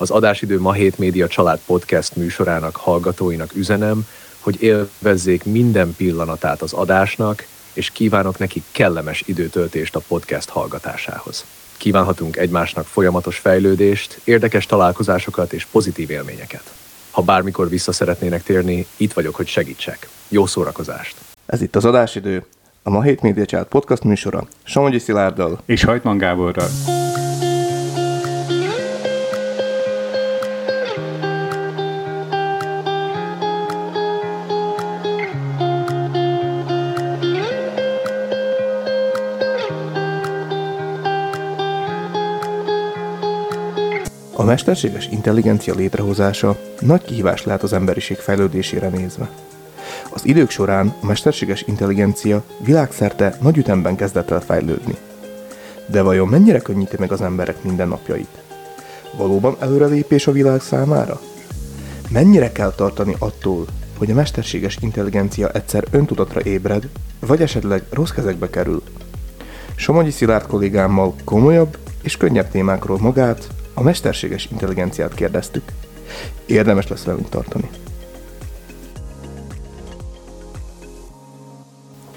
Az Adásidő Ma 7 Média Család Podcast műsorának hallgatóinak üzenem, hogy élvezzék minden pillanatát az adásnak, és kívánok nekik kellemes időtöltést a podcast hallgatásához. Kívánhatunk egymásnak folyamatos fejlődést, érdekes találkozásokat és pozitív élményeket. Ha bármikor vissza szeretnének térni, itt vagyok, hogy segítsek. Jó szórakozást! Ez itt az adásidő, a Ma 7 Média Család podcast műsora, Somogyi Szilárddal és Hajtman Gáborral. Mesterséges intelligencia létrehozása nagy kihívás lehet az emberiség fejlődésére nézve. Az idők során a mesterséges intelligencia világszerte nagy ütemben kezdett el fejlődni. De vajon mennyire könnyíti meg az emberek mindennapjait? Valóban előrelépés a világ számára? Mennyire kell tartani attól, hogy a mesterséges intelligencia egyszer öntudatra ébred, vagy esetleg rossz kezekbe kerül? Somogyi Szilárd kollégámmal komolyabb és könnyebb témákról magát, a mesterséges intelligenciát kérdeztük. Érdemes lesz velünk tartani.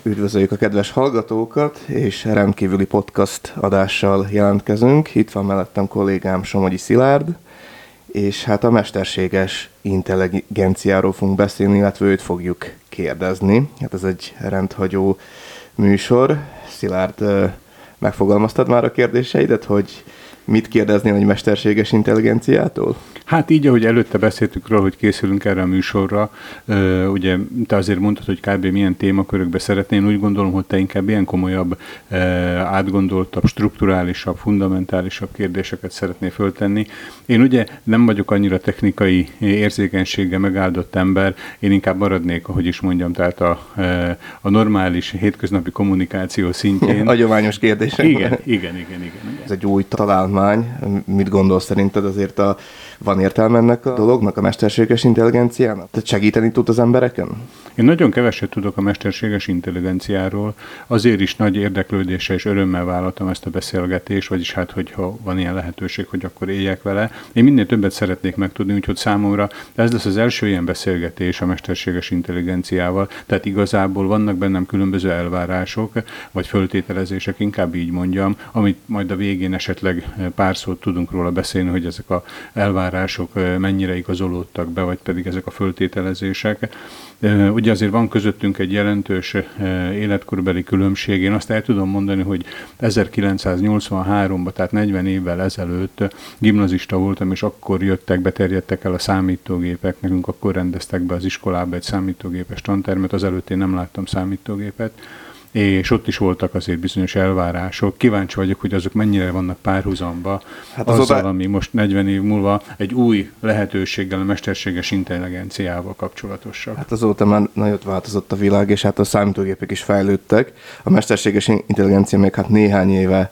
Üdvözöljük a kedves hallgatókat, és rendkívüli podcast adással jelentkezünk. Itt van mellettem kollégám Somogyi Szilárd, és hát a mesterséges intelligenciáról fogunk beszélni, illetve őt fogjuk kérdezni. Hát ez egy rendhagyó műsor. Szilárd, megfogalmaztad már a kérdéseidet, hogy mit kérdezni egy mesterséges intelligenciától? Hát így, ahogy előtte beszéltük róla, hogy készülünk erre a műsorra, ugye te azért mondtad, hogy kb. milyen témakörökbe szeretnél, úgy gondolom, hogy te inkább ilyen komolyabb, átgondoltabb, strukturálisabb, fundamentálisabb kérdéseket szeretnél föltenni. Én ugye nem vagyok annyira technikai érzékenységgel megáldott ember, én inkább maradnék, ahogy is mondjam, tehát a, a normális hétköznapi kommunikáció szintjén. Agyományos kérdések. Igen, igen, igen, igen, igen. Ez egy új találmány. Mit gondolsz szerinted azért a van értelme ennek a dolognak, a mesterséges intelligenciának? Tehát segíteni tud az embereken? Én nagyon keveset tudok a mesterséges intelligenciáról, azért is nagy érdeklődéssel és örömmel vállaltam ezt a beszélgetést, vagyis hát, hogyha van ilyen lehetőség, hogy akkor éljek vele. Én minél többet szeretnék megtudni, úgyhogy számomra ez lesz az első ilyen beszélgetés a mesterséges intelligenciával, tehát igazából vannak bennem különböző elvárások, vagy föltételezések, inkább így mondjam, amit majd a végén esetleg pár szót tudunk róla beszélni, hogy ezek a elvárások mennyire igazolódtak be, vagy pedig ezek a föltételezések. Ugye azért van közöttünk egy jelentős életkorbeli különbség. Én azt el tudom mondani, hogy 1983-ban, tehát 40 évvel ezelőtt gimnazista voltam, és akkor jöttek, beterjedtek el a számítógépek. Nekünk akkor rendeztek be az iskolába egy számítógépes tantermet, azelőtt én nem láttam számítógépet és ott is voltak azért bizonyos elvárások. Kíváncsi vagyok, hogy azok mennyire vannak párhuzamba hát az azzal, oda... ami most 40 év múlva egy új lehetőséggel, a mesterséges intelligenciával kapcsolatosak. Hát azóta már nagyot változott a világ, és hát a számítógépek is fejlődtek. A mesterséges intelligencia még hát néhány éve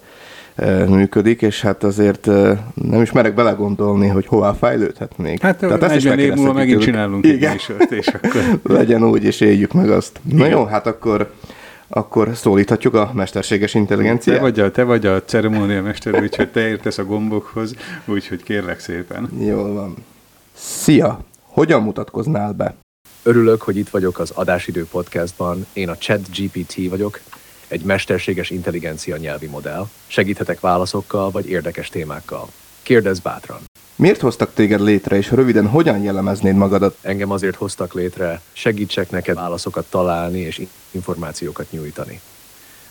e, működik, és hát azért e, nem is merek belegondolni, hogy hová fejlődhet még. Hát Tehát 40 év múlva megint csinálunk Igen. egy műsort, és akkor... Legyen úgy, és éljük meg azt. Igen. Na jó, hát akkor akkor szólíthatjuk a mesterséges intelligenciát. Te vagy a, te vagy a ceremónia mester, úgyhogy te értesz a gombokhoz, úgyhogy kérlek szépen. Jól van. Szia! Hogyan mutatkoznál be? Örülök, hogy itt vagyok az Adásidő podcastban. Én a Chat GPT vagyok, egy mesterséges intelligencia nyelvi modell. Segíthetek válaszokkal vagy érdekes témákkal. Kérdezz bátran! Miért hoztak téged létre, és röviden hogyan jellemeznéd magadat? Engem azért hoztak létre, segítsek neked válaszokat találni és információkat nyújtani.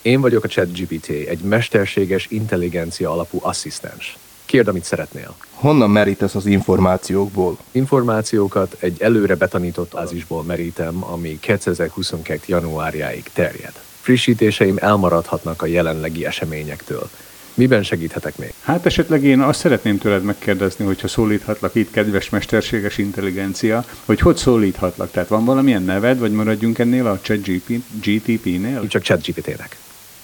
Én vagyok a ChatGPT, egy mesterséges intelligencia alapú asszisztens. Kérd, amit szeretnél. Honnan merítesz az információkból? Információkat egy előre betanított ázisból merítem, ami 2022. januárjáig terjed. Frissítéseim elmaradhatnak a jelenlegi eseményektől, Miben segíthetek még? Hát esetleg én azt szeretném tőled megkérdezni, hogyha szólíthatlak itt, kedves mesterséges intelligencia, hogy hogy szólíthatlak? Tehát van valamilyen neved, vagy maradjunk ennél a ChatGPT-nél? Csak ChatGPT-nek.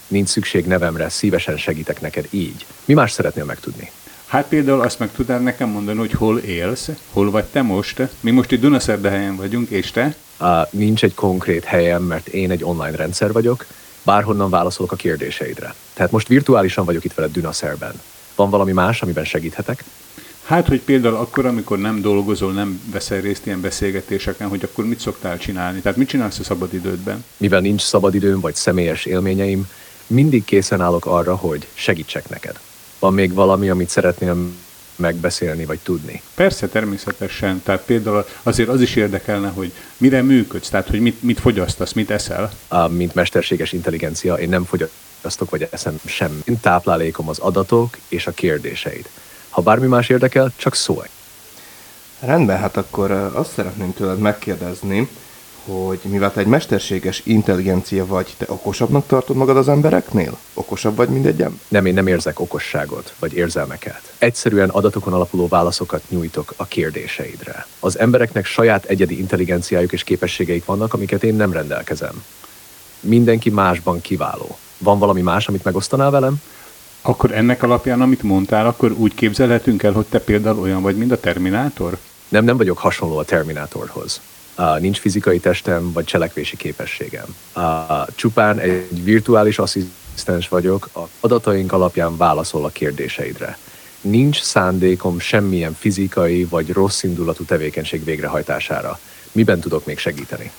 Nincs szükség nevemre, szívesen segítek neked így. Mi más szeretnél megtudni? Hát például azt meg tudnál nekem mondani, hogy hol élsz, hol vagy te most. Mi most itt Dunaszerdahelyen vagyunk, és te? Uh, nincs egy konkrét helyem, mert én egy online rendszer vagyok, bárhonnan válaszolok a kérdéseidre. Tehát most virtuálisan vagyok itt veled Dünaszerben. Van valami más, amiben segíthetek? Hát, hogy például akkor, amikor nem dolgozol, nem veszel részt ilyen beszélgetéseken, hogy akkor mit szoktál csinálni? Tehát mit csinálsz a szabadidődben? Mivel nincs szabadidőm vagy személyes élményeim, mindig készen állok arra, hogy segítsek neked. Van még valami, amit szeretnél megbeszélni vagy tudni? Persze, természetesen. Tehát például azért az is érdekelne, hogy mire működsz, tehát hogy mit, mit fogyasztasz, mit eszel? A, mint mesterséges intelligencia, én nem fogyasztok vagy eszem sem. Én táplálékom az adatok és a kérdéseid. Ha bármi más érdekel, csak szólj. Rendben, hát akkor azt szeretném tőled megkérdezni, hogy mivel te egy mesterséges intelligencia vagy, te okosabbnak tartod magad az embereknél? Okosabb vagy mindegyen? Nem, én nem érzek okosságot, vagy érzelmeket. Egyszerűen adatokon alapuló válaszokat nyújtok a kérdéseidre. Az embereknek saját egyedi intelligenciájuk és képességeik vannak, amiket én nem rendelkezem. Mindenki másban kiváló. Van valami más, amit megosztanál velem? Akkor ennek alapján, amit mondtál, akkor úgy képzelhetünk el, hogy te például olyan vagy, mint a Terminátor? Nem, nem vagyok hasonló a Terminátorhoz. Uh, nincs fizikai testem vagy cselekvési képességem. Uh, csupán egy virtuális asszisztens vagyok, a adataink alapján válaszol a kérdéseidre. Nincs szándékom semmilyen fizikai vagy rossz indulatú tevékenység végrehajtására. Miben tudok még segíteni?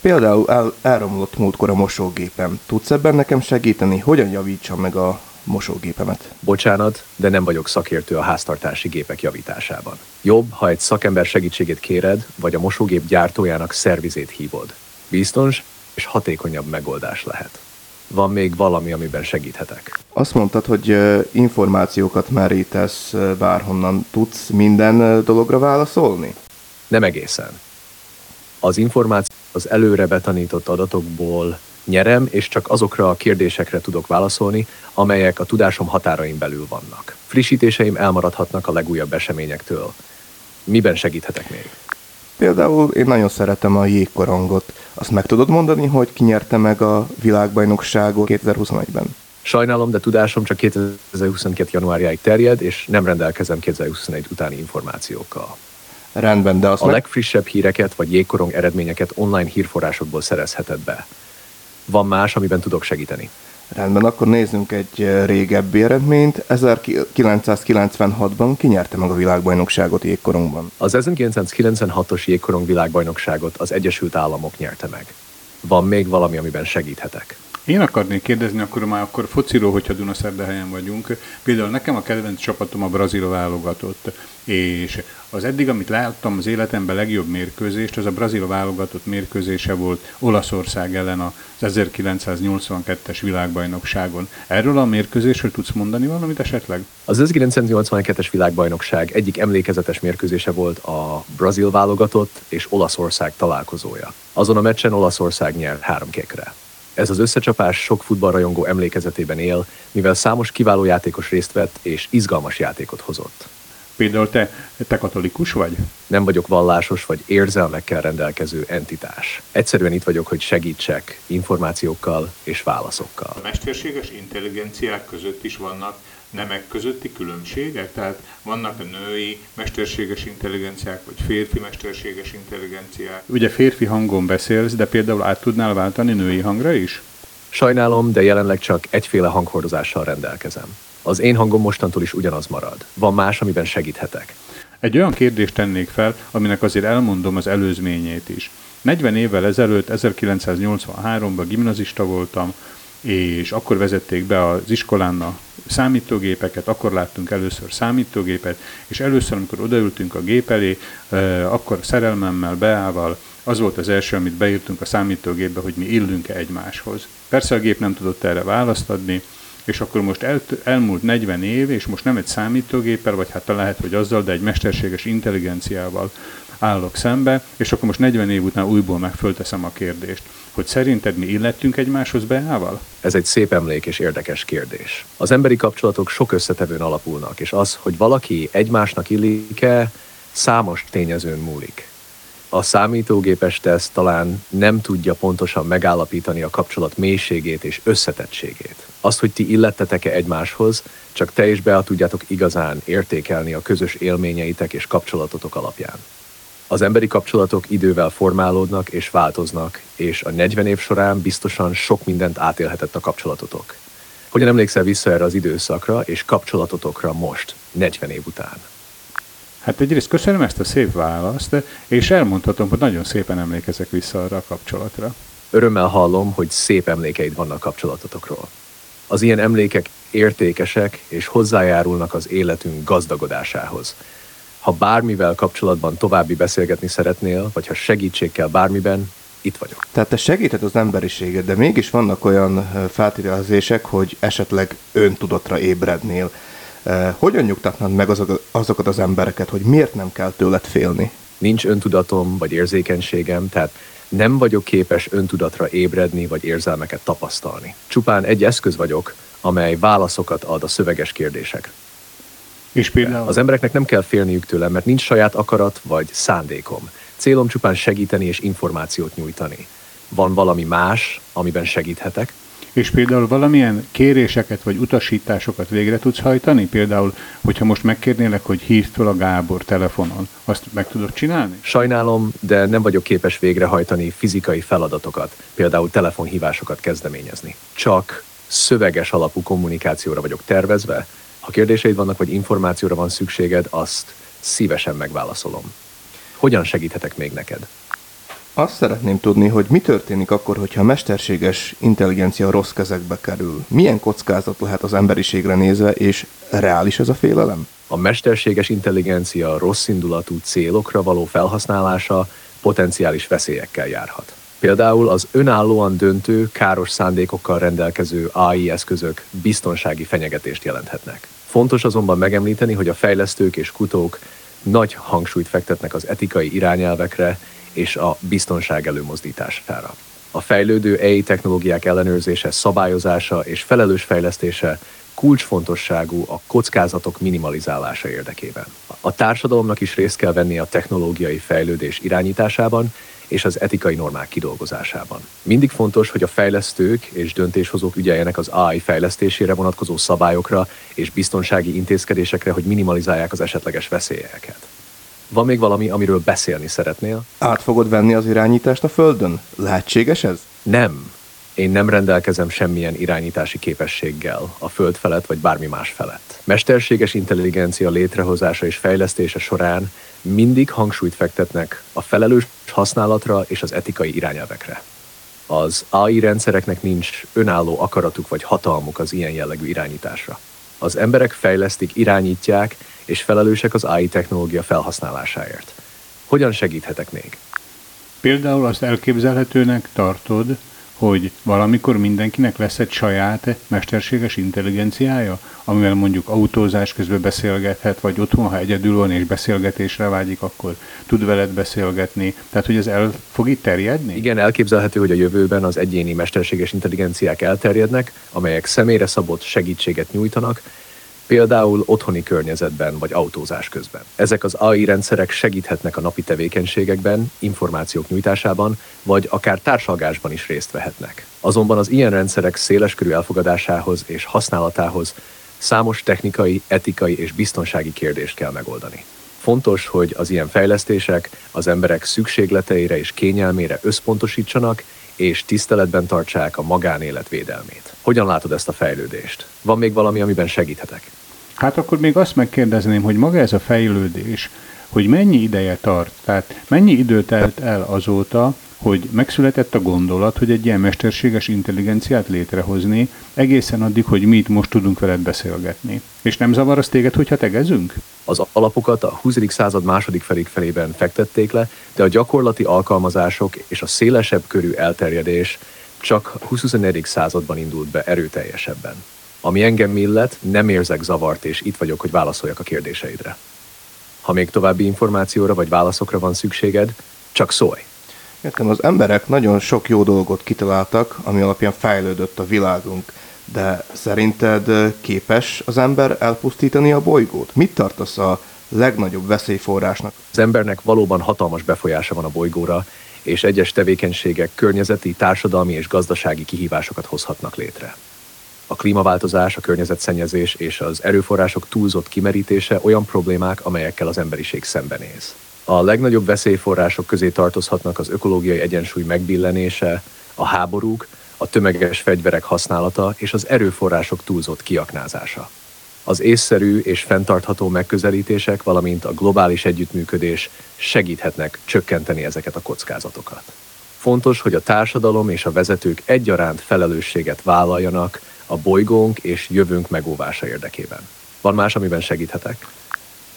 Például el, elromlott múltkor a mosógépem. Tudsz ebben nekem segíteni? Hogyan javítsam meg a mosógépemet. Bocsánat, de nem vagyok szakértő a háztartási gépek javításában. Jobb, ha egy szakember segítségét kéred, vagy a mosógép gyártójának szervizét hívod. Biztons és hatékonyabb megoldás lehet. Van még valami, amiben segíthetek. Azt mondtad, hogy információkat merítesz bárhonnan. Tudsz minden dologra válaszolni? Nem egészen. Az információ az előre betanított adatokból nyerem, és csak azokra a kérdésekre tudok válaszolni, amelyek a tudásom határain belül vannak. Frissítéseim elmaradhatnak a legújabb eseményektől. Miben segíthetek még? Például én nagyon szeretem a jégkorongot. Azt meg tudod mondani, hogy ki nyerte meg a világbajnokságot 2021-ben? Sajnálom, de tudásom csak 2022. januárjáig terjed, és nem rendelkezem 2021 utáni információkkal. Rendben, de azt A meg... legfrissebb híreket vagy jégkorong eredményeket online hírforrásokból szerezheted be. Van más, amiben tudok segíteni? Rendben, akkor nézzünk egy régebbi eredményt. 1996-ban kinyerte meg a világbajnokságot jégkorongban? Az 1996-os jégkorong világbajnokságot az Egyesült Államok nyerte meg. Van még valami, amiben segíthetek? Én akarnék kérdezni, akkor már akkor fociról, hogyha Dunaszerdahelyen vagyunk. Például nekem a kedvenc csapatom a brazil válogatott, és az eddig, amit láttam az életemben legjobb mérkőzést, az a brazil válogatott mérkőzése volt Olaszország ellen az 1982-es világbajnokságon. Erről a mérkőzésről tudsz mondani valamit esetleg? Az 1982-es világbajnokság egyik emlékezetes mérkőzése volt a brazil válogatott és Olaszország találkozója. Azon a meccsen Olaszország nyert három kékre. Ez az összecsapás sok futballrajongó emlékezetében él, mivel számos kiváló játékos részt vett és izgalmas játékot hozott. Például te, te katolikus vagy? Nem vagyok vallásos vagy érzelmekkel rendelkező entitás. Egyszerűen itt vagyok, hogy segítsek információkkal és válaszokkal. A mesterséges intelligenciák között is vannak nemek közötti különbségek? Tehát vannak a női mesterséges intelligenciák, vagy férfi mesterséges intelligenciák? Ugye férfi hangon beszélsz, de például át tudnál váltani női hangra is? Sajnálom, de jelenleg csak egyféle hanghordozással rendelkezem. Az én hangom mostantól is ugyanaz marad. Van más, amiben segíthetek? Egy olyan kérdést tennék fel, aminek azért elmondom az előzményét is. 40 évvel ezelőtt, 1983-ban gimnazista voltam, és akkor vezették be az iskolán a számítógépeket, akkor láttunk először számítógépet, és először, amikor odaültünk a gép elé, akkor szerelmemmel, beával, az volt az első, amit beírtunk a számítógépbe, hogy mi illünk-e egymáshoz. Persze a gép nem tudott erre választ adni, és akkor most el, elmúlt 40 év, és most nem egy számítógéppel, vagy hát lehet, hogy azzal, de egy mesterséges intelligenciával állok szembe, és akkor most 40 év után újból megfölteszem a kérdést, hogy szerinted mi illettünk egymáshoz Beával? Ez egy szép emlék és érdekes kérdés. Az emberi kapcsolatok sok összetevőn alapulnak, és az, hogy valaki egymásnak illik-e, számos tényezőn múlik. A számítógépes teszt talán nem tudja pontosan megállapítani a kapcsolat mélységét és összetettségét. Azt, hogy ti illettetek-e egymáshoz, csak te és Bea tudjátok igazán értékelni a közös élményeitek és kapcsolatotok alapján. Az emberi kapcsolatok idővel formálódnak és változnak, és a 40 év során biztosan sok mindent átélhetett a kapcsolatotok. Hogyan emlékszel vissza erre az időszakra és kapcsolatotokra most, 40 év után? Hát egyrészt köszönöm ezt a szép választ, és elmondhatom, hogy nagyon szépen emlékezek vissza arra a kapcsolatra. Örömmel hallom, hogy szép emlékeid vannak kapcsolatotokról. Az ilyen emlékek értékesek és hozzájárulnak az életünk gazdagodásához. Ha bármivel kapcsolatban további beszélgetni szeretnél, vagy ha segítség kell bármiben, itt vagyok. Tehát te segíted az emberiséget, de mégis vannak olyan feltételezések, hogy esetleg öntudatra ébrednél. Hogyan nyugtatnád meg azokat az embereket, hogy miért nem kell tőled félni? Nincs öntudatom vagy érzékenységem, tehát nem vagyok képes öntudatra ébredni vagy érzelmeket tapasztalni. Csupán egy eszköz vagyok, amely válaszokat ad a szöveges kérdésekre. És például? Az embereknek nem kell félniük tőlem, mert nincs saját akarat vagy szándékom. Célom csupán segíteni és információt nyújtani. Van valami más, amiben segíthetek? És például valamilyen kéréseket vagy utasításokat végre tudsz hajtani? Például, hogyha most megkérnélek, hogy hívd fel a Gábor telefonon, azt meg tudod csinálni? Sajnálom, de nem vagyok képes végrehajtani fizikai feladatokat, például telefonhívásokat kezdeményezni. Csak szöveges alapú kommunikációra vagyok tervezve. Ha kérdéseid vannak, vagy információra van szükséged, azt szívesen megválaszolom. Hogyan segíthetek még neked? Azt szeretném tudni, hogy mi történik akkor, hogyha a mesterséges intelligencia rossz kezekbe kerül. Milyen kockázat lehet az emberiségre nézve, és reális ez a félelem? A mesterséges intelligencia rossz indulatú célokra való felhasználása potenciális veszélyekkel járhat. Például az önállóan döntő, káros szándékokkal rendelkező AI eszközök biztonsági fenyegetést jelenthetnek. Fontos azonban megemlíteni, hogy a fejlesztők és kutók nagy hangsúlyt fektetnek az etikai irányelvekre és a biztonság előmozdítására. A fejlődő AI technológiák ellenőrzése, szabályozása és felelős fejlesztése kulcsfontosságú a kockázatok minimalizálása érdekében. A társadalomnak is részt kell venni a technológiai fejlődés irányításában és az etikai normák kidolgozásában. Mindig fontos, hogy a fejlesztők és döntéshozók ügyeljenek az AI fejlesztésére vonatkozó szabályokra és biztonsági intézkedésekre, hogy minimalizálják az esetleges veszélyeket. Van még valami, amiről beszélni szeretnél? Át fogod venni az irányítást a Földön? Lehetséges ez? Nem. Én nem rendelkezem semmilyen irányítási képességgel a Föld felett vagy bármi más felett. Mesterséges intelligencia létrehozása és fejlesztése során mindig hangsúlyt fektetnek a felelős használatra és az etikai irányelvekre. Az AI rendszereknek nincs önálló akaratuk vagy hatalmuk az ilyen jellegű irányításra. Az emberek fejlesztik, irányítják és felelősek az AI technológia felhasználásáért. Hogyan segíthetek még? Például azt elképzelhetőnek tartod, hogy valamikor mindenkinek lesz egy saját mesterséges intelligenciája, amivel mondjuk autózás közben beszélgethet, vagy otthon, ha egyedül van és beszélgetésre vágyik, akkor tud veled beszélgetni. Tehát, hogy ez el fog itt terjedni? Igen, elképzelhető, hogy a jövőben az egyéni mesterséges intelligenciák elterjednek, amelyek személyre szabott segítséget nyújtanak, például otthoni környezetben vagy autózás közben. Ezek az AI rendszerek segíthetnek a napi tevékenységekben, információk nyújtásában, vagy akár társalgásban is részt vehetnek. Azonban az ilyen rendszerek széleskörű elfogadásához és használatához számos technikai, etikai és biztonsági kérdést kell megoldani. Fontos, hogy az ilyen fejlesztések az emberek szükségleteire és kényelmére összpontosítsanak, és tiszteletben tartsák a magánélet védelmét. Hogyan látod ezt a fejlődést? Van még valami, amiben segíthetek? Hát akkor még azt megkérdezném, hogy maga ez a fejlődés, hogy mennyi ideje tart, tehát mennyi idő telt el azóta, hogy megszületett a gondolat, hogy egy ilyen mesterséges intelligenciát létrehozni, egészen addig, hogy mi itt most tudunk veled beszélgetni. És nem zavar az téged, hogyha tegezünk? Az alapokat a 20. század második felék felében fektették le, de a gyakorlati alkalmazások és a szélesebb körű elterjedés csak a 21. században indult be erőteljesebben. Ami engem illet, nem érzek zavart, és itt vagyok, hogy válaszoljak a kérdéseidre. Ha még további információra vagy válaszokra van szükséged, csak szólj! Értem, az emberek nagyon sok jó dolgot kitaláltak, ami alapján fejlődött a világunk. De szerinted képes az ember elpusztítani a bolygót? Mit tartasz a legnagyobb veszélyforrásnak? Az embernek valóban hatalmas befolyása van a bolygóra, és egyes tevékenységek környezeti, társadalmi és gazdasági kihívásokat hozhatnak létre. A klímaváltozás, a környezetszennyezés és az erőforrások túlzott kimerítése olyan problémák, amelyekkel az emberiség szembenéz. A legnagyobb veszélyforrások közé tartozhatnak az ökológiai egyensúly megbillenése, a háborúk, a tömeges fegyverek használata és az erőforrások túlzott kiaknázása. Az észszerű és fenntartható megközelítések, valamint a globális együttműködés segíthetnek csökkenteni ezeket a kockázatokat. Fontos, hogy a társadalom és a vezetők egyaránt felelősséget vállaljanak a bolygónk és jövőnk megóvása érdekében. Van más, amiben segíthetek?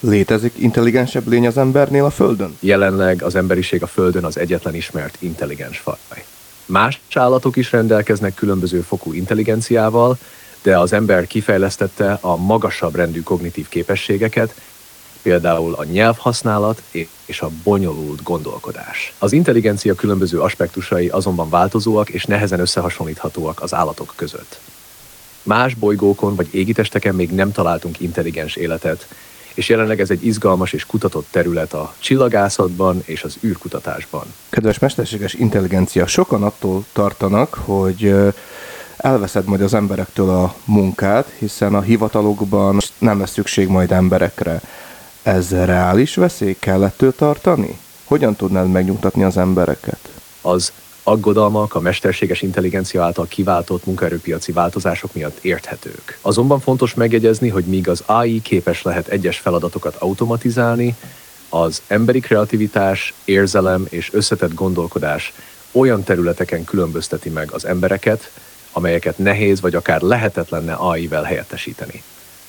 Létezik intelligensebb lény az embernél a Földön? Jelenleg az emberiség a Földön az egyetlen ismert intelligens faj. Más állatok is rendelkeznek különböző fokú intelligenciával, de az ember kifejlesztette a magasabb rendű kognitív képességeket, például a nyelvhasználat és a bonyolult gondolkodás. Az intelligencia különböző aspektusai azonban változóak és nehezen összehasonlíthatóak az állatok között. Más bolygókon vagy égitesteken még nem találtunk intelligens életet, és jelenleg ez egy izgalmas és kutatott terület a csillagászatban és az űrkutatásban. Kedves mesterséges intelligencia, sokan attól tartanak, hogy elveszed majd az emberektől a munkát, hiszen a hivatalokban nem lesz szükség majd emberekre. Ez reális veszély? Kell ettől tartani? Hogyan tudnád megnyugtatni az embereket? Az aggodalmak a mesterséges intelligencia által kiváltott munkaerőpiaci változások miatt érthetők. Azonban fontos megjegyezni, hogy míg az AI képes lehet egyes feladatokat automatizálni, az emberi kreativitás, érzelem és összetett gondolkodás olyan területeken különbözteti meg az embereket, amelyeket nehéz vagy akár lehetetlenne AI-vel helyettesíteni.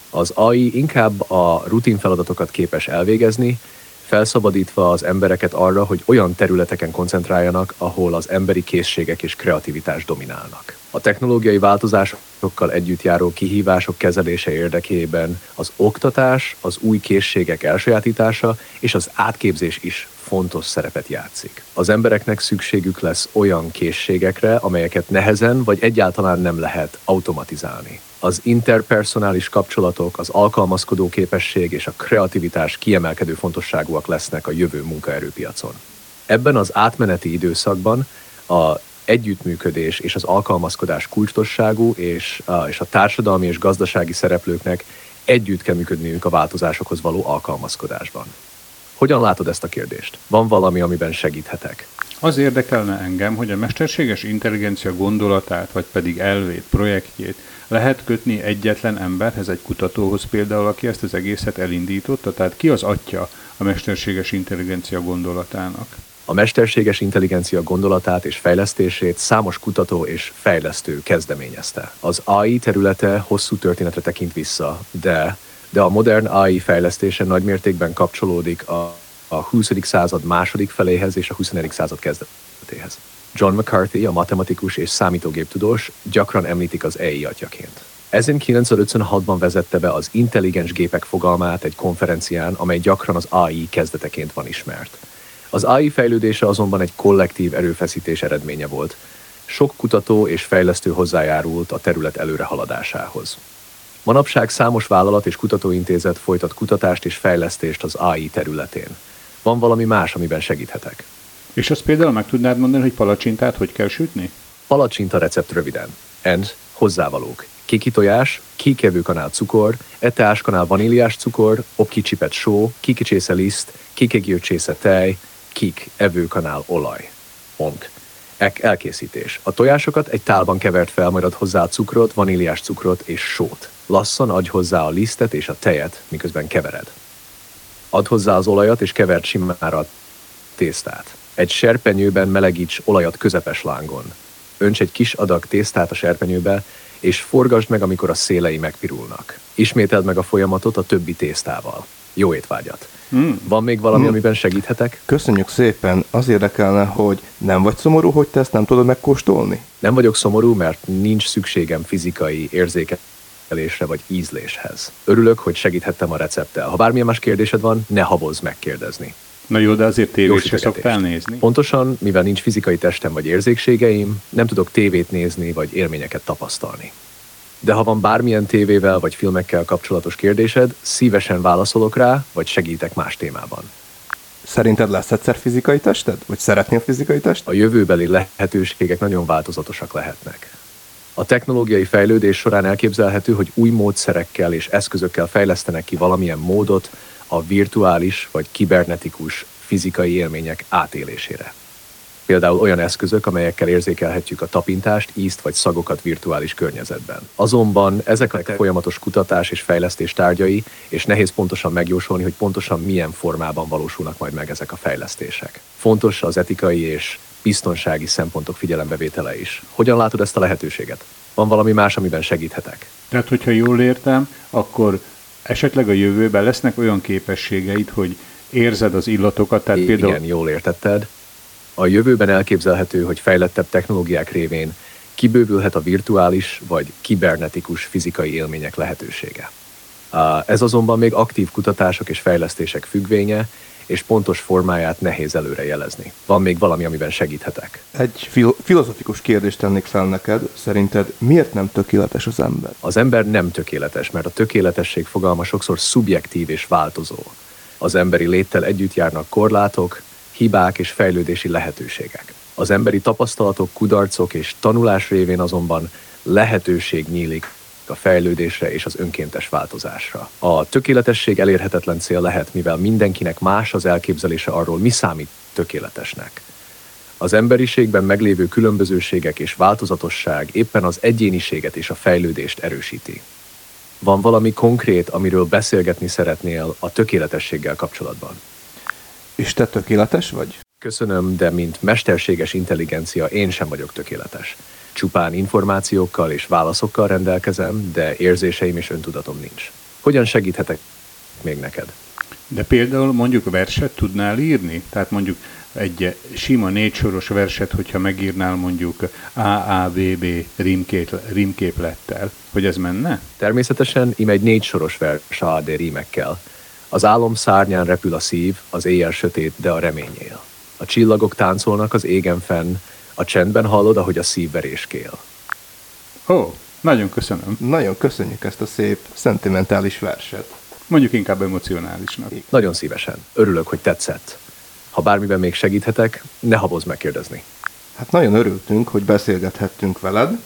Az AI inkább a rutin feladatokat képes elvégezni, felszabadítva az embereket arra, hogy olyan területeken koncentráljanak, ahol az emberi készségek és kreativitás dominálnak. A technológiai változásokkal együtt járó kihívások kezelése érdekében az oktatás, az új készségek elsajátítása és az átképzés is fontos szerepet játszik. Az embereknek szükségük lesz olyan készségekre, amelyeket nehezen vagy egyáltalán nem lehet automatizálni. Az interpersonális kapcsolatok, az alkalmazkodó képesség és a kreativitás kiemelkedő fontosságúak lesznek a jövő munkaerőpiacon. Ebben az átmeneti időszakban a együttműködés és az alkalmazkodás kulcsosságú, és a, és a társadalmi és gazdasági szereplőknek együtt kell működniük a változásokhoz való alkalmazkodásban. Hogyan látod ezt a kérdést? Van valami, amiben segíthetek? Az érdekelne engem, hogy a mesterséges intelligencia gondolatát, vagy pedig elvét, projektjét lehet kötni egyetlen emberhez, egy kutatóhoz például, aki ezt az egészet elindította? Tehát ki az atya a mesterséges intelligencia gondolatának? A mesterséges intelligencia gondolatát és fejlesztését számos kutató és fejlesztő kezdeményezte. Az AI területe hosszú történetre tekint vissza, de de a modern AI fejlesztése nagymértékben kapcsolódik a, a 20. század második feléhez és a 21. század kezdetéhez. John McCarthy, a matematikus és számítógéptudós, gyakran említik az EI atyaként. 1956-ban vezette be az intelligens gépek fogalmát egy konferencián, amely gyakran az AI kezdeteként van ismert. Az AI fejlődése azonban egy kollektív erőfeszítés eredménye volt. Sok kutató és fejlesztő hozzájárult a terület előrehaladásához. Manapság számos vállalat és kutatóintézet folytat kutatást és fejlesztést az AI területén. Van valami más, amiben segíthetek? És azt például meg tudnád mondani, hogy palacsintát hogy kell sütni? Palacsinta recept röviden. And hozzávalók. Kiki tojás, kikevőkanál cukor, eteáskanál vaníliás cukor, opkicsipet só, kikicsésze liszt, kikegyőcsésze tej, kik evőkanál olaj. Onk. Ek elkészítés. A tojásokat egy tálban kevert fel, majd ad hozzá a cukrot, vaníliás cukrot és sót. Lassan adj hozzá a lisztet és a tejet, miközben kevered. Add hozzá az olajat és kevert simára a tésztát. Egy serpenyőben melegíts olajat közepes lángon. Önts egy kis adag tésztát a serpenyőbe, és forgasd meg, amikor a szélei megpirulnak. Ismételd meg a folyamatot a többi tésztával. Jó étvágyat! Mm. Van még valami, mm. amiben segíthetek? Köszönjük szépen. Az érdekelne, hogy nem vagy szomorú, hogy te ezt nem tudod megkóstolni? Nem vagyok szomorú, mert nincs szükségem fizikai érzéket ízlésre vagy ízléshez. Örülök, hogy segíthettem a recepttel. Ha bármilyen más kérdésed van, ne habozz megkérdezni. Na jó, de azért tévét szoktál nézni. Pontosan, mivel nincs fizikai testem vagy érzékségeim, nem tudok tévét nézni vagy élményeket tapasztalni. De ha van bármilyen tévével vagy filmekkel kapcsolatos kérdésed, szívesen válaszolok rá, vagy segítek más témában. Szerinted lesz egyszer fizikai tested? Vagy szeretnél fizikai testet? A jövőbeli lehetőségek nagyon változatosak lehetnek. A technológiai fejlődés során elképzelhető, hogy új módszerekkel és eszközökkel fejlesztenek ki valamilyen módot a virtuális vagy kibernetikus fizikai élmények átélésére. Például olyan eszközök, amelyekkel érzékelhetjük a tapintást, ízt vagy szagokat virtuális környezetben. Azonban ezeknek folyamatos kutatás és fejlesztés tárgyai, és nehéz pontosan megjósolni, hogy pontosan milyen formában valósulnak majd meg ezek a fejlesztések. Fontos az etikai és biztonsági szempontok figyelembevétele is. Hogyan látod ezt a lehetőséget? Van valami más, amiben segíthetek? Tehát, hogyha jól értem, akkor esetleg a jövőben lesznek olyan képességeid, hogy érzed az illatokat, tehát Igen, például... jól értetted. A jövőben elképzelhető, hogy fejlettebb technológiák révén kibővülhet a virtuális vagy kibernetikus fizikai élmények lehetősége. Ez azonban még aktív kutatások és fejlesztések függvénye, és pontos formáját nehéz előre jelezni. Van még valami, amiben segíthetek? Egy fil- filozofikus kérdést tennék fel neked. Szerinted miért nem tökéletes az ember? Az ember nem tökéletes, mert a tökéletesség fogalma sokszor szubjektív és változó. Az emberi léttel együtt járnak korlátok, hibák és fejlődési lehetőségek. Az emberi tapasztalatok, kudarcok és tanulás révén azonban lehetőség nyílik a fejlődésre és az önkéntes változásra. A tökéletesség elérhetetlen cél lehet, mivel mindenkinek más az elképzelése arról, mi számít tökéletesnek. Az emberiségben meglévő különbözőségek és változatosság éppen az egyéniséget és a fejlődést erősíti. Van valami konkrét, amiről beszélgetni szeretnél a tökéletességgel kapcsolatban? És te tökéletes vagy? Köszönöm, de mint mesterséges intelligencia én sem vagyok tökéletes. Csupán információkkal és válaszokkal rendelkezem, de érzéseim és öntudatom nincs. Hogyan segíthetek még neked? De például mondjuk verset tudnál írni? Tehát mondjuk egy sima négy soros verset, hogyha megírnál mondjuk AAVB rímképlettel, hogy ez menne? Természetesen im egy négy soros vers AD rímekkel. Az álom szárnyán repül a szív, az éjjel sötét, de a remény él. A csillagok táncolnak az égen fenn, a csendben hallod, ahogy a szívverés kél. Ó, nagyon köszönöm. Nagyon köszönjük ezt a szép, szentimentális verset. Mondjuk inkább emocionálisnak. Nagyon szívesen. Örülök, hogy tetszett. Ha bármiben még segíthetek, ne habozz megkérdezni. Hát nagyon örültünk, hogy beszélgethettünk veled.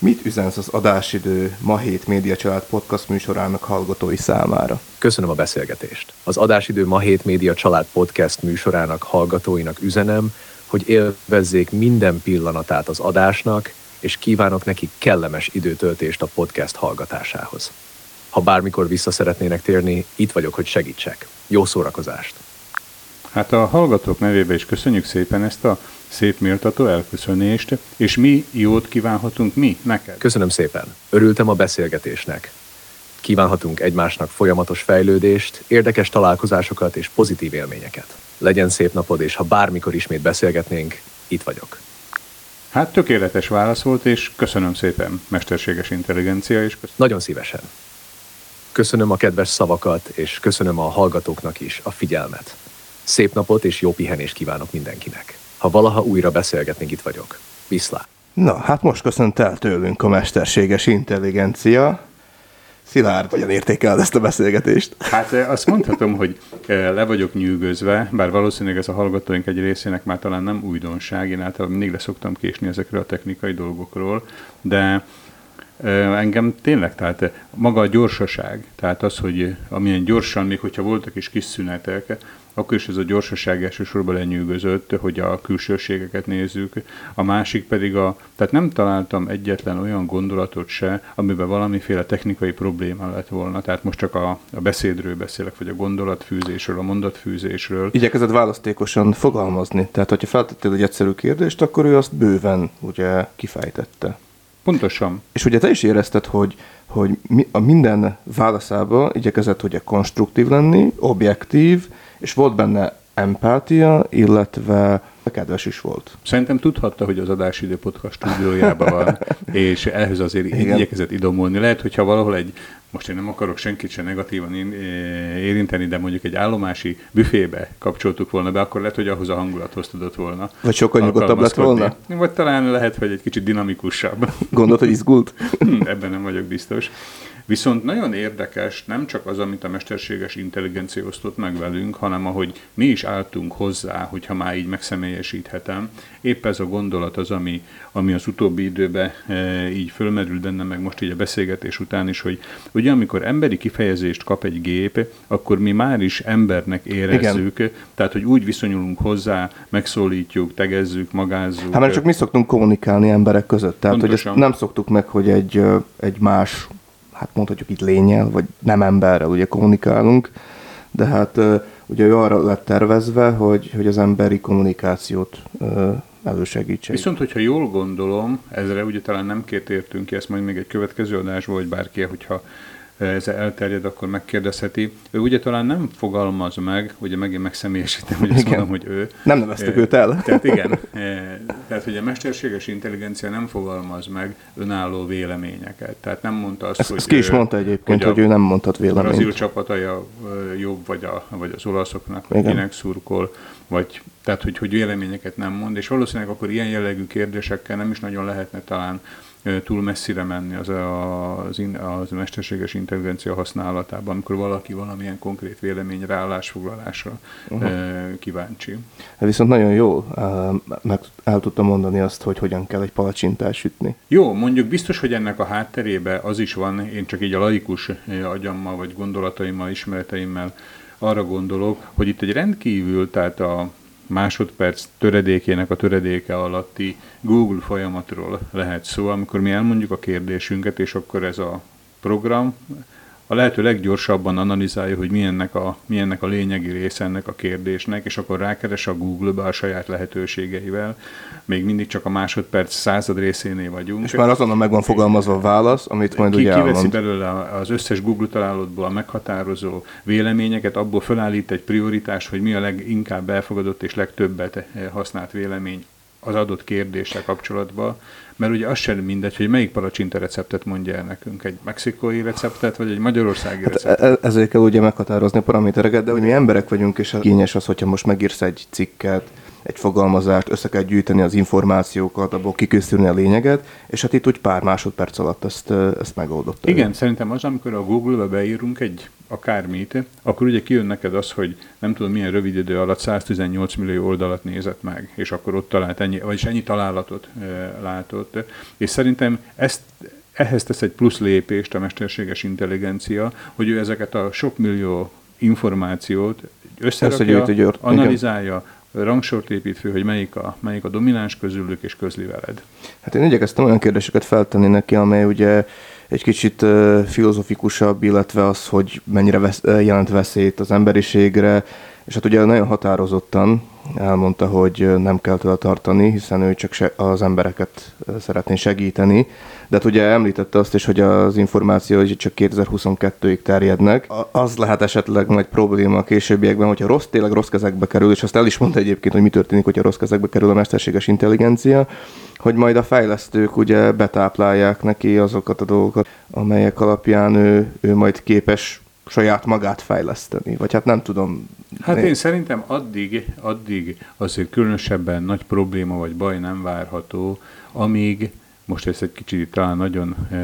Mit üzensz az adásidő Ma Hét Média Család podcast műsorának hallgatói számára? Köszönöm a beszélgetést. Az adásidő Ma Hét Média Család podcast műsorának hallgatóinak üzenem, hogy élvezzék minden pillanatát az adásnak, és kívánok nekik kellemes időtöltést a podcast hallgatásához. Ha bármikor vissza szeretnének térni, itt vagyok, hogy segítsek. Jó szórakozást! Hát a hallgatók nevében is köszönjük szépen ezt a szép méltató elköszönést, és mi jót kívánhatunk mi neked. Köszönöm szépen. Örültem a beszélgetésnek. Kívánhatunk egymásnak folyamatos fejlődést, érdekes találkozásokat és pozitív élményeket. Legyen szép napod, és ha bármikor ismét beszélgetnénk, itt vagyok. Hát tökéletes válasz volt, és köszönöm szépen, mesterséges intelligencia, és köszönöm. Nagyon szívesen. Köszönöm a kedves szavakat, és köszönöm a hallgatóknak is a figyelmet. Szép napot és jó pihenést kívánok mindenkinek. Ha valaha újra beszélgetnénk, itt vagyok. Viszlát! Na, hát most köszönt el tőlünk a mesterséges intelligencia. Szilárd, hogyan értékeled ezt a beszélgetést? Hát eh, azt mondhatom, hogy eh, le vagyok nyűgözve, bár valószínűleg ez a hallgatóink egy részének már talán nem újdonság, én általában mindig leszoktam késni ezekről a technikai dolgokról, de eh, engem tényleg, tehát maga a gyorsaság, tehát az, hogy amilyen gyorsan, még hogyha voltak is kis szünetek, akkor is ez a gyorsaság elsősorban lenyűgözött, hogy a külsőségeket nézzük. A másik pedig a, tehát nem találtam egyetlen olyan gondolatot se, amiben valamiféle technikai probléma lett volna. Tehát most csak a, a beszédről beszélek, vagy a gondolatfűzésről, a mondatfűzésről. Igyekezett választékosan fogalmazni. Tehát, hogyha feltettél egy egyszerű kérdést, akkor ő azt bőven ugye kifejtette. Pontosan. És ugye te is érezted, hogy, hogy a minden válaszába igyekezett ugye konstruktív lenni, objektív, és volt benne empátia, illetve kedves is volt. Szerintem tudhatta, hogy az adásidő podcast stúdiójában van, és ehhez azért Igen. igyekezett idomulni. Lehet, hogyha valahol egy, most én nem akarok senkit sem negatívan érinteni, de mondjuk egy állomási büfébe kapcsoltuk volna be, akkor lehet, hogy ahhoz a hangulathoz tudott volna. Vagy sokkal nyugodtabb lett volna? Vagy talán lehet, hogy egy kicsit dinamikusabb. Gondolt, hogy izgult? Hm, ebben nem vagyok biztos. Viszont nagyon érdekes nem csak az, amit a mesterséges intelligencia osztott meg velünk, hanem ahogy mi is álltunk hozzá, hogyha már így megszemélyesíthetem. Épp ez a gondolat az, ami, ami az utóbbi időben e, így fölmerül benne, meg most így a beszélgetés után is, hogy ugye amikor emberi kifejezést kap egy gép, akkor mi már is embernek érezzük, Igen. tehát hogy úgy viszonyulunk hozzá, megszólítjuk, tegezzük, magázzuk. Hát mert csak mi szoktunk kommunikálni emberek között, tehát Pontosan. hogy ezt nem szoktuk meg, hogy egy, egy más hát mondhatjuk itt lényel, vagy nem emberrel ugye kommunikálunk, de hát ugye ő arra lett tervezve, hogy, hogy az emberi kommunikációt elősegítse. Viszont, hogyha jól gondolom, ezre ugye talán nem két értünk ki, ezt majd még egy következő adásban, vagy bárki, hogyha ez elterjed, akkor megkérdezheti. Ő ugye talán nem fogalmaz meg, ugye megint megszemélyesítem, hogy azt igen. mondom, hogy ő. Nem neveztek őt el. Tehát igen, tehát hogy a mesterséges intelligencia nem fogalmaz meg önálló véleményeket. Tehát nem mondta azt, ezt, hogy... Ezt ki is mondta egyébként, hogy, hogy ő nem mondhat véleményt. A brazil csapatai a jobb, vagy, a, vagy az olaszoknak, vagy kinek szurkol, vagy tehát, hogy, hogy véleményeket nem mond, és valószínűleg akkor ilyen jellegű kérdésekkel nem is nagyon lehetne talán túl messzire menni az, az, az mesterséges intelligencia használatában, amikor valaki valamilyen konkrét véleményre, állásfoglalásra uh-huh. kíváncsi. Viszont nagyon jó, meg el tudtam mondani azt, hogy hogyan kell egy palacsintát sütni. Jó, mondjuk biztos, hogy ennek a hátterébe az is van, én csak így a laikus agyammal, vagy gondolataimmal, ismereteimmel arra gondolok, hogy itt egy rendkívül, tehát a másodperc töredékének a töredéke alatti Google folyamatról lehet szó, amikor mi elmondjuk a kérdésünket, és akkor ez a program a lehető leggyorsabban analizálja, hogy milyennek a, milyennek a lényegi része ennek a kérdésnek, és akkor rákeres a Google-be a saját lehetőségeivel. Még mindig csak a másodperc század részénél vagyunk. És már azonnal meg van fogalmazva a válasz, amit majd Ki, ugye Kiveszi elmond. belőle az összes Google találatból a meghatározó véleményeket, abból felállít egy prioritás, hogy mi a leginkább elfogadott és legtöbbet használt vélemény az adott kérdéssel kapcsolatban, mert ugye az sem mindegy, hogy melyik palacsinta receptet mondja el nekünk, egy mexikói receptet, vagy egy magyarországi hát receptet. E- ezért kell ugye meghatározni a paramétereket, de hogy mi emberek vagyunk, és kényes az, hogyha most megírsz egy cikket, egy fogalmazást, össze kell gyűjteni az információkat, abból kikészülni a lényeget, és hát itt úgy pár másodperc alatt ezt, ezt megoldotta. Igen, ő. szerintem az, amikor a Google-be beírunk egy akármit, akkor ugye kijön neked az, hogy nem tudom milyen rövid idő alatt 118 millió oldalat nézett meg, és akkor ott talált ennyi, vagyis ennyi találatot e, látott. És szerintem ezt ehhez tesz egy plusz lépést a mesterséges intelligencia, hogy ő ezeket a sok millió információt összerakja, analizálja, rangsort épít fő, hogy melyik a, melyik a domináns közülük, és közli veled. Hát én igyekeztem olyan kérdéseket feltenni neki, amely ugye egy kicsit uh, filozofikusabb, illetve az, hogy mennyire vesz, jelent veszélyt az emberiségre, és hát ugye nagyon határozottan elmondta, hogy nem kell tőle tartani, hiszen ő csak az embereket szeretné segíteni. De hát ugye említette azt is, hogy az információ csak 2022-ig terjednek. Az lehet esetleg nagy probléma a későbbiekben, hogyha rossz, tényleg rossz kezekbe kerül, és azt el is mondta egyébként, hogy mi történik, hogyha rossz kezekbe kerül a mesterséges intelligencia, hogy majd a fejlesztők ugye betáplálják neki azokat a dolgokat, amelyek alapján ő, ő majd képes saját magát fejleszteni, vagy hát nem tudom. Hát én szerintem addig, addig azért különösebben nagy probléma vagy baj nem várható, amíg most ezt egy kicsit talán nagyon, eh,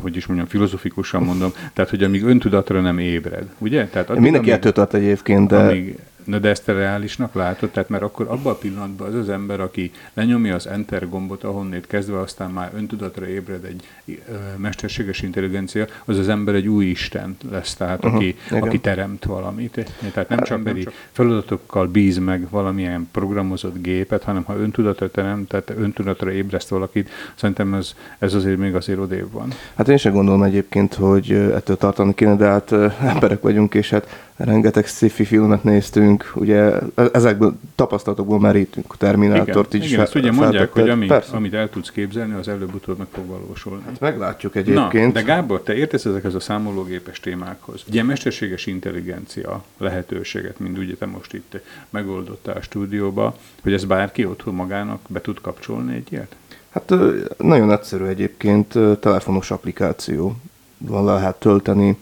hogy is mondjam, filozofikusan mondom, tehát hogy amíg öntudatra nem ébred, ugye? Tehát addig, Mindenki amíg, ettől tart egyébként, de... Amíg, Na de ezt te reálisnak látod? Tehát mert akkor abban a pillanatban az az ember, aki lenyomja az Enter gombot, ahonnét kezdve aztán már öntudatra ébred egy ö, mesterséges intelligencia, az az ember egy új Isten lesz, tehát uh-huh, aki, aki teremt valamit. Tehát nem hát, csak emberi csak... feladatokkal bíz meg valamilyen programozott gépet, hanem ha öntudatra teremt, tehát öntudatra ébreszt valakit, szerintem ez, ez azért még azért odébb van. Hát én sem gondolom egyébként, hogy ettől tartani kéne, de hát emberek vagyunk, és hát rengeteg sci-fi filmet néztünk, ugye e- ezekből tapasztalatokból merítünk a Terminátort igen, is. Igen, ezt ugye mondják, hogy ami, amit el tudsz képzelni, az előbb-utóbb meg fog valósulni. Hát meglátjuk egyébként. Na, de Gábor, te értesz ezekhez a számológépes témákhoz. Ugye mesterséges intelligencia lehetőséget, mint ugye te most itt megoldottál a stúdióba, hogy ez bárki otthon magának be tud kapcsolni egy ilyet? Hát nagyon egyszerű egyébként, telefonos applikáció. Van lehet tölteni,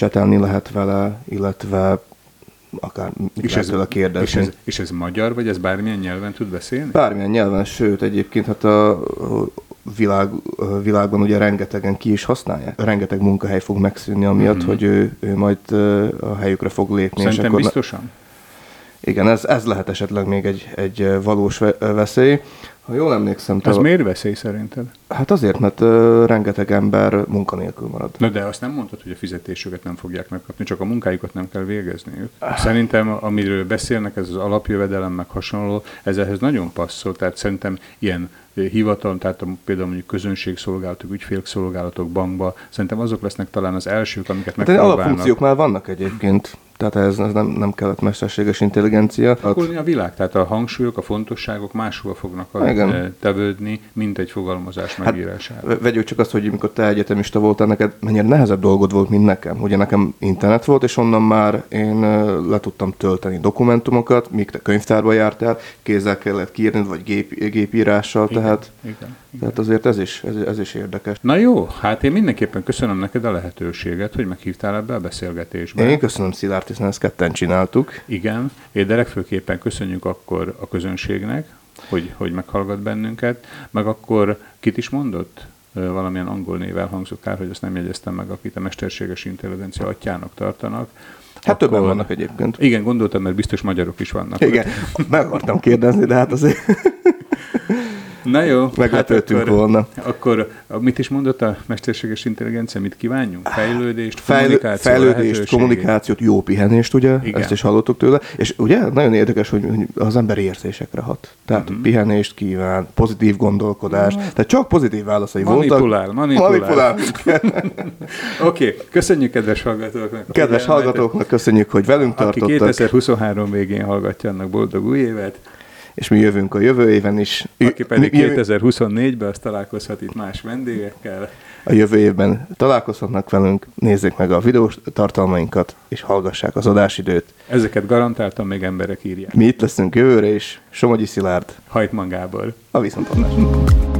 csetelni lehet vele, illetve akár és ez, tőle kérdezni. És ez, és ez magyar, vagy ez bármilyen nyelven tud beszélni? Bármilyen nyelven, sőt egyébként hát a, világ, világban ugye rengetegen ki is használják. Rengeteg munkahely fog megszűnni, amiatt, mm-hmm. hogy ő, ő majd a helyükre fog lépni. Szerintem és akkor biztosan? Igen, ez, ez lehet esetleg még egy, egy valós veszély. Ha jól emlékszem... Ez te... miért veszély szerinted? Hát azért, mert uh, rengeteg ember munkanélkül marad. Na de azt nem mondtad, hogy a fizetésüket nem fogják megkapni, csak a munkájukat nem kell végezniük. Szerintem, amiről beszélnek, ez az alapjövedelem, meg hasonló, ez ehhez nagyon passzol, tehát szerintem ilyen hivatal, tehát a, például mondjuk közönségszolgálatok, ügyfélszolgálatok bankba, szerintem azok lesznek talán az elsők, amiket hát megpróbálnak. Alapfunkciók már vannak egyébként. Tehát ez, ez nem, nem kellett mesterséges intelligencia. Akkor a világ, tehát a hangsúlyok, a fontosságok máshol fognak Igen. tevődni, mint egy fogalmazás hát, megírására. Vegyük csak azt, hogy amikor te egyetemista voltál, neked mennyire nehezebb dolgod volt, mint nekem. Ugye nekem internet volt, és onnan már én le tudtam tölteni dokumentumokat, míg te könyvtárba jártál, kézzel kellett kiírni, vagy gép, gépírással, igen, tehát, igen. tehát azért ez is, ez, ez is érdekes. Na jó, hát én mindenképpen köszönöm neked a lehetőséget, hogy meghívtál ebbe a beszélgetésbe. Én köszönöm Szilárd hiszen ezt ketten csináltuk. Igen, de legfőképpen köszönjük akkor a közönségnek, hogy, hogy meghallgat bennünket, meg akkor kit is mondott? valamilyen angol név elhangzott kár, hogy ezt nem jegyeztem meg, akit a mesterséges intelligencia atyának tartanak. Hát akkor... többen vannak egyébként. Igen, gondoltam, mert biztos magyarok is vannak. Igen, meg akartam kérdezni, de hát azért... Na jó. Meglepődtünk hát akkor, volna. Akkor mit is mondott a mesterséges intelligencia? Mit kívánjunk? Fejlődést, kommunikációt, Fejlődést, kommunikációt, jó pihenést, ugye? Igen. Ezt is hallottuk tőle. És ugye nagyon érdekes, hogy az ember érzésekre hat. Tehát uh-huh. pihenést kíván, pozitív gondolkodás. Uh-huh. Tehát csak pozitív válaszai manipulál, voltak. Manipulál, manipulál. Oké, okay. köszönjük kedves hallgatóknak. Kedves hallgatóknak köszönjük, hogy velünk tartottak. Aki 2023 végén hallgatja annak boldog új évet és mi jövünk a jövő éven is. Aki pedig 2024-ben, azt találkozhat itt más vendégekkel. A jövő évben találkozhatnak velünk, nézzék meg a videós tartalmainkat, és hallgassák az adásidőt. Ezeket garantáltan még emberek írják. Mi itt leszünk jövőre is. Somogyi Szilárd. Hajtman Gábor. A viszontlátásra.